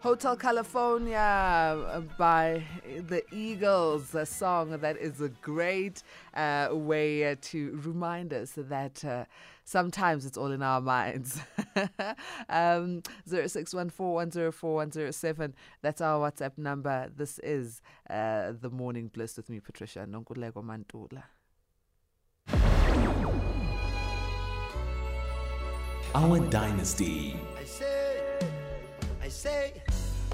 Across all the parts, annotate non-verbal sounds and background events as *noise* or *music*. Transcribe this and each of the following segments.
Hotel California uh, by the Eagles, a song that is a great uh, way to remind us that uh, sometimes it's all in our minds. *laughs* um, 0614104107, that's our WhatsApp number. This is uh, The Morning Bliss with me, Patricia Nonkulego Mantula. Our dynasty.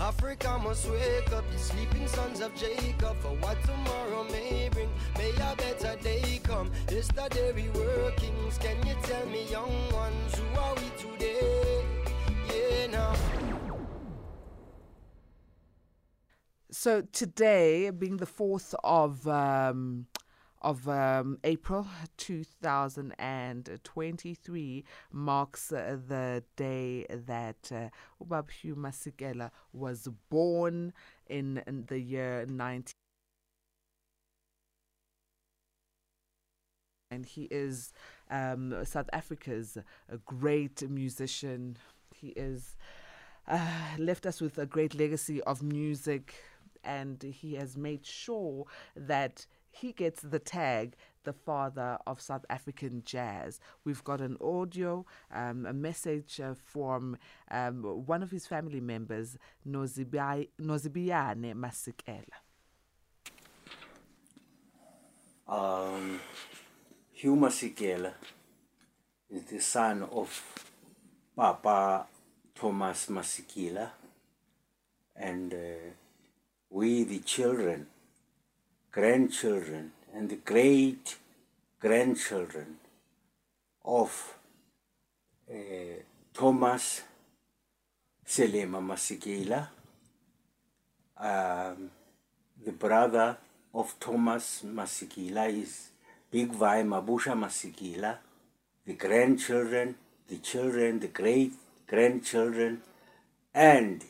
Africa must wake up, the sleeping sons of Jacob, for what tomorrow may bring. May a better day come. Yesterday we were kings. Can you tell me, young ones, who are we today? Yeah, now. So today, being the fourth of um, of um, April 2023, marks uh, the day that uh, Ubab Hugh Masekela was born in, in the year 19. And he is um, South Africa's a great musician. He is uh, left us with a great legacy of music, and he has made sure that he gets the tag the father of South African jazz. We've got an audio, um, a message uh, from um, one of his family members, Nozibiyane Masekela. Um, Hugh Masekela is the son of Papa Thomas Masekela, and uh, we, the children, grandchildren, and the great grandchildren of uh, Thomas Selema Masekela, um, the brother of Thomas Masekela is Big Vai Mabusha Masekela, the grandchildren, the children, the great grandchildren, and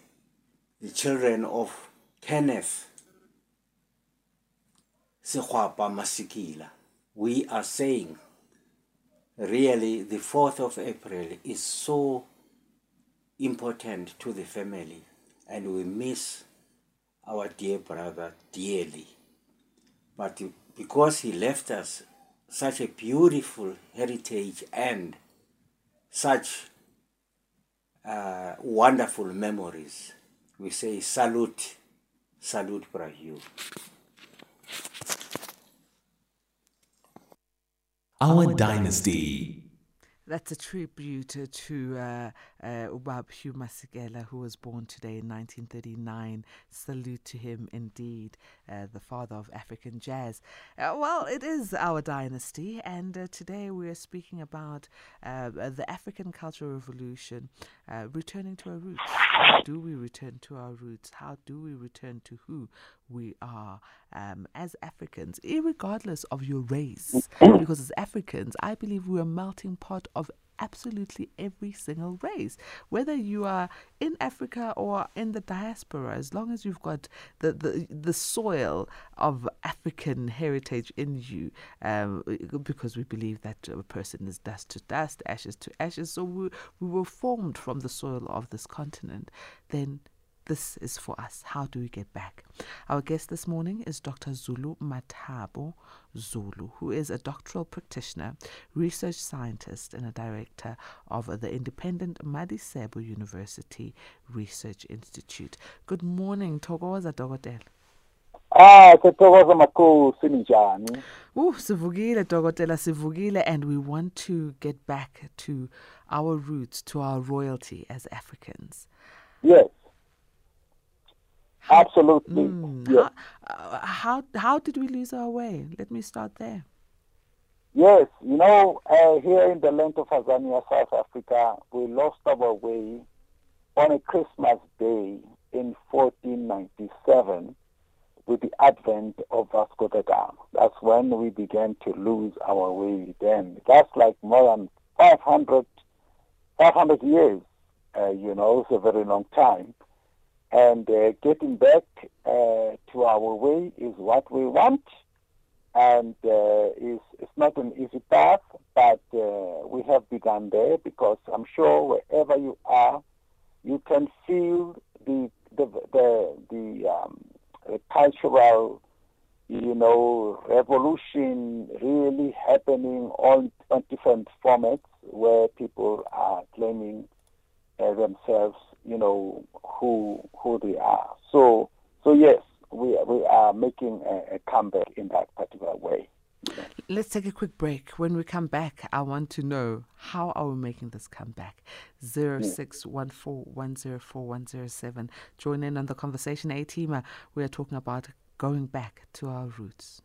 the children of Kenneth Masekela. We are saying, really, the 4th of April is so important to the family, and we miss our dear brother dearly. But because he left us such a beautiful heritage and such uh, wonderful memories, we say salute, salute Brahu. Our dynasty. That's a tribute to uh, uh, Ubab Hugh Masekela, who was born today in 1939. Salute to him indeed, uh, the father of African jazz. Uh, well, it is our dynasty, and uh, today we are speaking about uh, the African Cultural Revolution, uh, returning to our roots. How do we return to our roots? How do we return to who we are um, as Africans, regardless of your race? Because as Africans, I believe we're a melting pot of absolutely every single race, whether you are in Africa or in the diaspora, as long as you've got the, the, the soil of African heritage in you, um, because we believe that a person is dust to dust, ashes to ashes. So we, we were formed from the soil of this continent. Then this is for us. How do we get back? Our guest this morning is Dr. Zulumathabo Zulu, who is a doctoral practitioner, research scientist, and a director of the independent Madisebo University Research Institute. Good morning, Togoza Dogodela. Ah, sithokoza makhosi ninjani? Ooh, sivugile Dokotela sivugile and we want to get back to our roots, to our royalty as Africans. Yes. Absolutely. Mm, Yes. how, uh, how how did we lose our way? Let me start there. Yes, you know, uh, here in the land of Azania, South Africa, we lost our way on a Christmas day in 1497 with the advent of Vasco da Gama. That's when we began to lose our way then. That's like more than 500, 500 years, uh, you know, it's a very long time. And uh, getting back uh, to our way is what we want. And uh, is it's not an easy path, but uh, we have begun there because I'm sure wherever you are, you can feel the cultural, you know, revolution really happening on, on different formats where people are claiming uh, themselves, you know, who who they are. So so yes, we we are making a, a comeback in that particular way. Let's take a quick break. When we come back, I want to know how are we making this comeback? Zero mm. six one four one zero four one zero seven. Join in on the conversation. A teamer. We are talking about going back to our roots.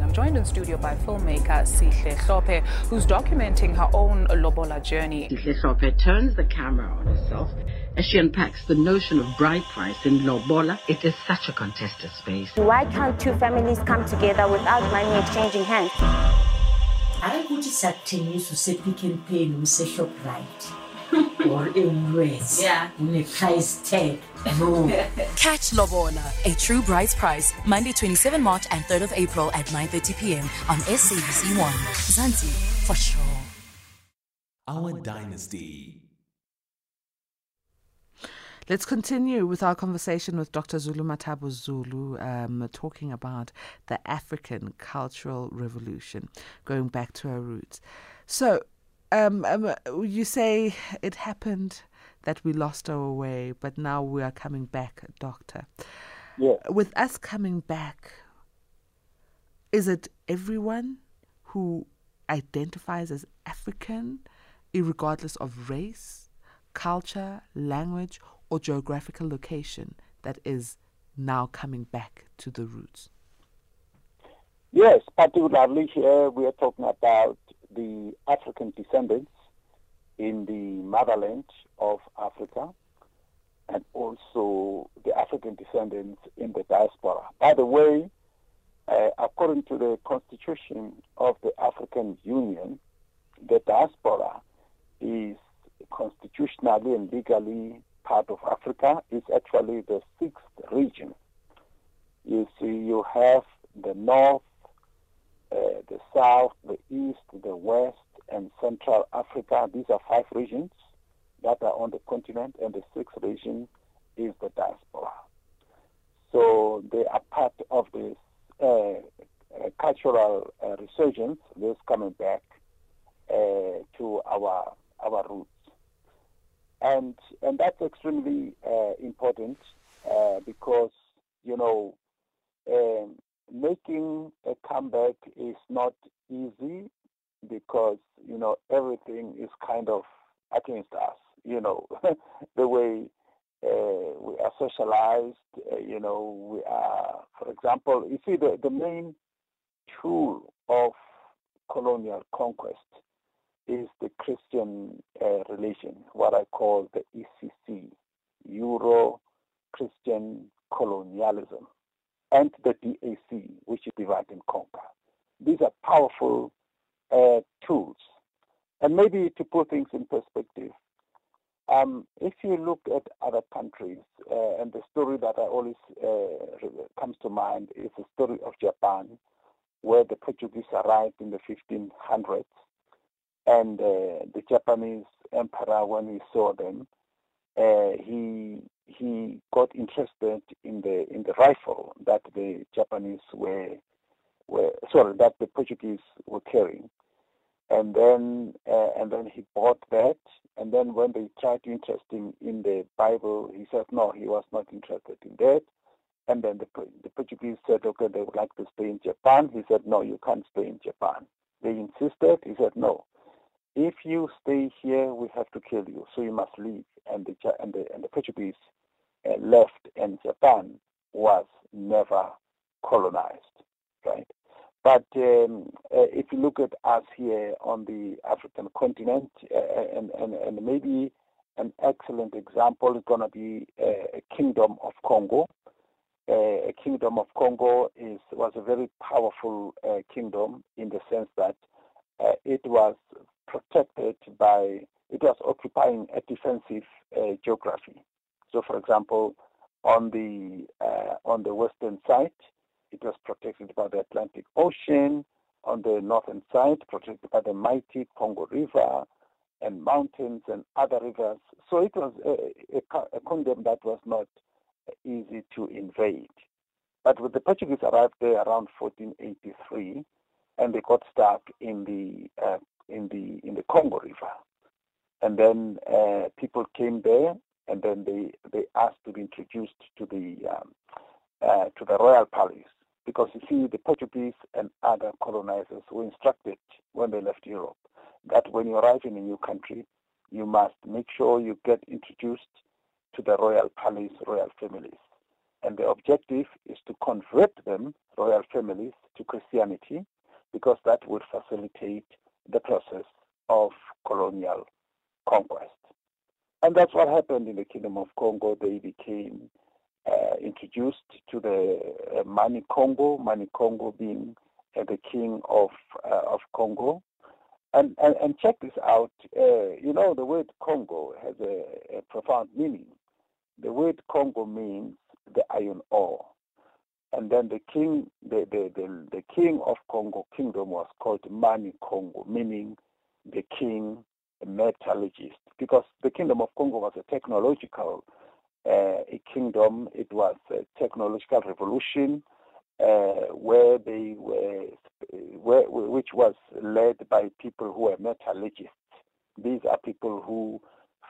I'm joined in studio by filmmaker Sihle Hlophe, who's documenting her own Lobola journey. Sihle turns the camera on herself as she unpacks the notion of bride price in Lobola. It is such a contested space. Why can't two families come together without money exchanging hands? hayi ukuthi siyakuthengisa usepick and pay nomseShoprite *laughs* or eWoolworths Yeah. une-price tag no *laughs* Catch Lobola, a true bride's price, Monday 27 March and 3rd of April at 9.30 p.m. on SABC1. Zanzi, for sure. Our dynasty. Let's continue with our conversation with Dr. Zulumathabo Zulu, um, talking about the African Cultural Revolution, going back to our roots. So, um, um, you say it happened that we lost our way, but now we are coming back, Doctor. Yeah. With us coming back, is it everyone who identifies as African, regardless of race, culture, language, or geographical location, that is now coming back to the roots? Yes, particularly here we are talking about the African descendants in the motherland of Africa and also the African descendants in the diaspora. By the way, uh, according to the constitution of the African Union, the diaspora is constitutionally and legally part of Africa. is actually the sixth region. You see, you have the north, uh, the south, the east, the west, and central Africa. These are five regions that are on the continent, and the sixth region is the diaspora. So they are part of this uh, uh, cultural uh, resurgence that's coming back uh, to our our roots, and and that's extremely uh, important uh, because you know um, making a comeback is not easy because you know everything is kind of against us. You know *laughs* the way uh, we are socialized. Uh, you know we are, for example, you see the the main tool of colonial conquest is the Christian uh, religion, what I call the ECC, Euro Christian colonialism, and the DAC, which is divide and conquer. These are powerful uh, tools. And maybe to put things in perspective, um, if you look at other countries, uh, and the story that I always uh, comes to mind is the story of Japan, where the Portuguese arrived in the 1500s, and uh, the Japanese emperor, when he saw them, uh, he he got interested in the in the rifle that the Japanese were were sorry that the Portuguese were carrying, and then uh, and then he bought that, and then when they tried to interest him in the Bible, he said no, he was not interested in that, and then the the Portuguese said okay, they would like to stay in Japan. He said no, you can't stay in Japan. They insisted. He said no. If you stay here, we have to kill you. So you must leave. And the and the and the Portuguese uh, left, and Japan was never colonized, right? But um, uh, if you look at us here on the African continent, uh, and, and, and maybe an excellent example is going to be uh, a kingdom of Congo. Uh, a kingdom of Congo is was a very powerful uh, kingdom in the sense that uh, it was protected by it was occupying a defensive uh, geography. So, for example, on the uh, on the western side, it was protected by the Atlantic Ocean. On the northern side, protected by the mighty Congo River and mountains and other rivers. So it was a, a, a kingdom that was not easy to invade. But when the Portuguese arrived there around 1483, and they got stuck in the uh, in the in the Congo River, and then uh, people came there, and then they they asked to be introduced to the um, uh, to the royal palace because you see the Portuguese and other colonizers were instructed when they left Europe that when you arrive in a new country, you must make sure you get introduced to the royal palace, royal families. And the objective is to convert them, royal families, to Christianity because that would facilitate the process of colonial conquest. And that's what happened in the Kingdom of Congo. They became uh, introduced to the uh, Mani Congo, Mani Congo being uh, the king of uh, of Congo. And, and, and check this out. Uh, you know, the word Congo has a, a profound meaning. The word Congo means the iron ore. And then the king, the, the, the, the king of Congo kingdom was called Mani Congo, meaning the king metallurgist, because the kingdom of Congo was a technological uh, a kingdom. It was a technological revolution uh, where they were, where, which was led by people who were metallurgists. These are people who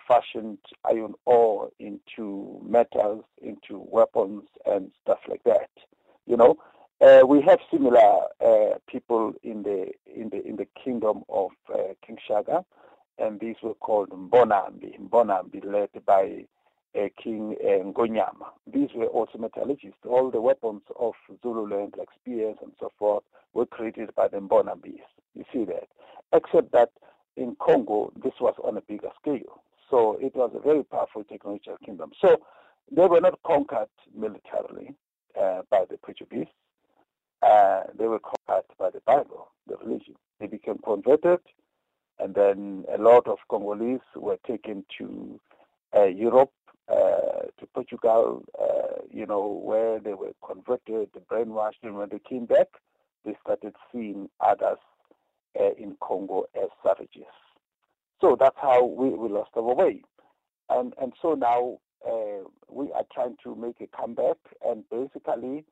fashioned iron ore into metals, into weapons, and stuff like that. You know, uh, we have similar uh, people in the in the in the kingdom of uh, King Shaka, and these were called Mbonambi. Mbonambi, led by uh, King uh, Ngonyama. These were also metallurgists. All the weapons of Zululand, like spears and so forth, were created by the Mbonambis. You see that, except that in Congo, this was on a bigger scale. So it was a very powerful technological kingdom. So they were not conquered militarily uh, by the Portuguese. Uh, they were conquered by the Bible, the religion. They became converted, and then a lot of Congolese were taken to uh, Europe, uh, to Portugal, uh, you know, where they were converted, brainwashed, and when they came back, they started seeing others uh, in Congo as savages. So that's how we, we lost our way. And, and so now we are trying to make a comeback, and basically,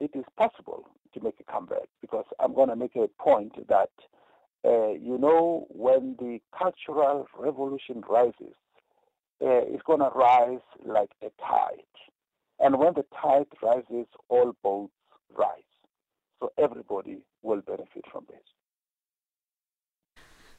it is possible to make a comeback because I'm going to make a point that, uh, you know, when the cultural revolution rises, uh, it's going to rise like a tide. And when the tide rises, all boats rise. So everybody will benefit from this.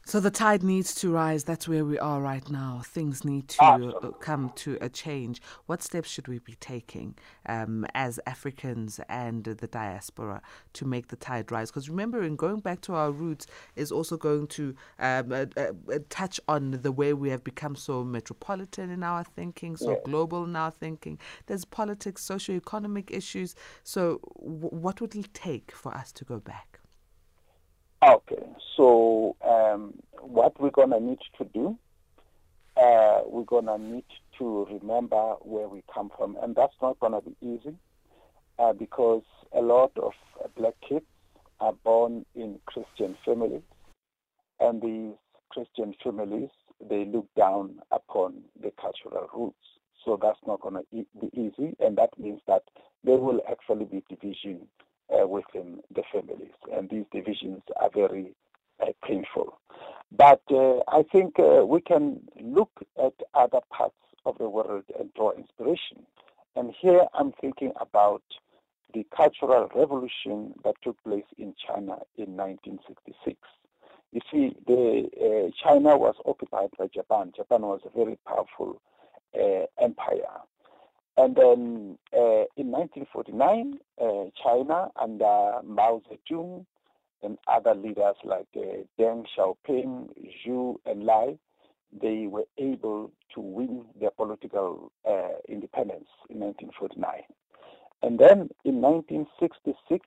So the tide needs to rise. That's where we are right now. Things need to Absolutely. come to a change. What steps should we be taking um, as Africans and the diaspora to make the tide rise? Because remember, in going back to our roots is also going to um, uh, uh, touch on the way we have become so metropolitan in our thinking, so yeah. global in our thinking. There's politics, socio-economic issues. So, w- what would it take for us to go back? Okay, so um, what we're going to need to do, uh, we're going to need to remember where we come from, and that's not going to be easy uh, because a lot of black kids are born in Christian families, and these Christian families they look down upon the cultural roots. So that's not going to be easy, and that means that there will actually be division uh, within the families. And these divisions are very uh, painful. But uh, I think uh, we can look at other parts of the world and draw inspiration. And here I'm thinking about the Cultural Revolution that took place in China in 1966. You see, the, uh, China was occupied by Japan. Japan was a very powerful uh, empire. And then uh, in 1949, uh, China under Mao Zedong and other leaders like uh, Deng Xiaoping, Zhu, and Lai, they were able to win their political uh, independence in 1949. And then in 1966,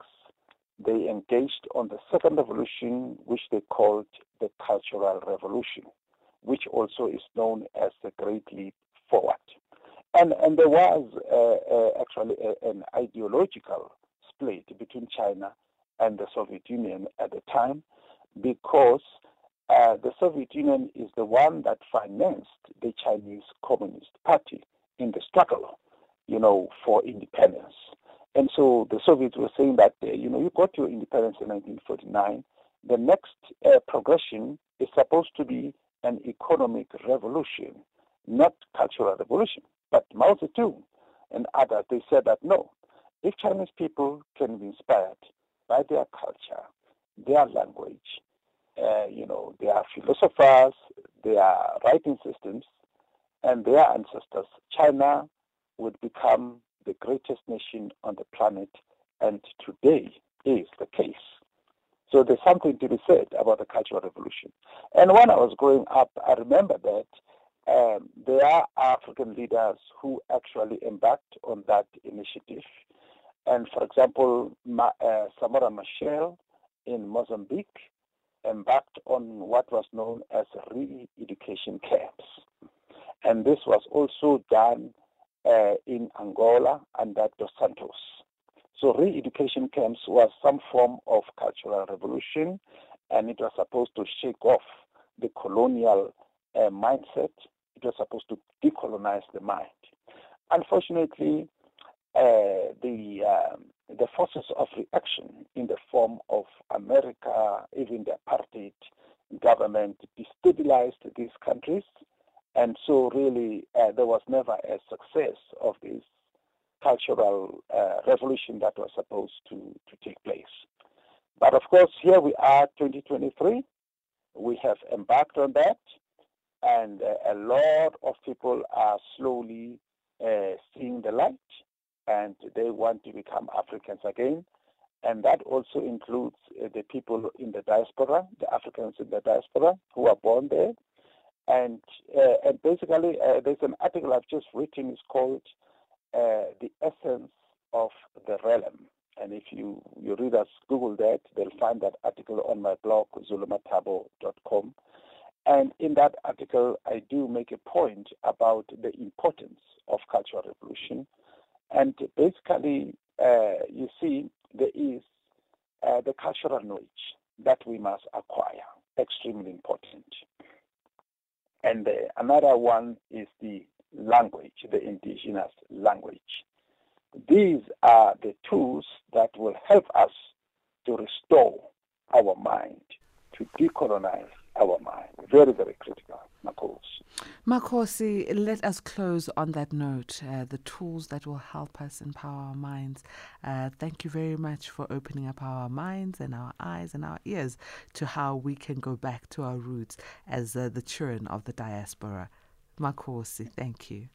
they engaged on the second revolution, which they called the Cultural Revolution, which also is known as the Great Leap Forward. And, and there was uh, uh, actually a, an ideological split between China and the Soviet Union at the time because uh, the Soviet Union is the one that financed the Chinese Communist Party in the struggle, you know, for independence. And so the Soviets were saying that, uh, you know, you got your independence in 1949. The next uh, progression is supposed to be an economic revolution, not cultural revolution. But Mao Zedong and others, they said that no, if Chinese people can be inspired by their culture, their language, uh, you know, their philosophers, their writing systems, and their ancestors, China would become the greatest nation on the planet, and today is the case. So there's something to be said about the Cultural Revolution. And when I was growing up, I remember that um, there are African leaders who actually embarked on that initiative. And for example, Ma, uh, Samora Machel in Mozambique embarked on what was known as re-education camps. And this was also done uh, in Angola under Dos Santos. So re-education camps was some form of cultural revolution, and it was supposed to shake off the colonial uh, mindset. Was supposed to decolonize the mind. Unfortunately, uh, the um, the forces of reaction in the form of America, even the apartheid government, destabilized these countries, and so really uh, there was never a success of this cultural uh, revolution that was supposed to, to take place. But of course, here we are, 2023. We have embarked on that, and uh, a lot of people are slowly uh, seeing the light, and they want to become Africans again. And that also includes uh, the people in the diaspora, the Africans in the diaspora who are born there. And, uh, and basically, uh, there's an article I've just written. It's called uh, the essence of the realm. And if you, you readers Google that, they'll find that article on my blog, zulumathabo.com. And in that article, I do make a point about the importance of cultural revolution. And basically, uh, you see, there is uh, the cultural knowledge that we must acquire, extremely important. And another one is the language, the indigenous language. These are the tools that will help us to restore our mind, to decolonize our mind. Very, very critical, Makosi. Makosi, let us close on that note. Uh, the tools that will help us empower our minds. Uh, thank you very much for opening up our minds and our eyes and our ears to how we can go back to our roots as uh, the children of the diaspora. Makosi, thank you.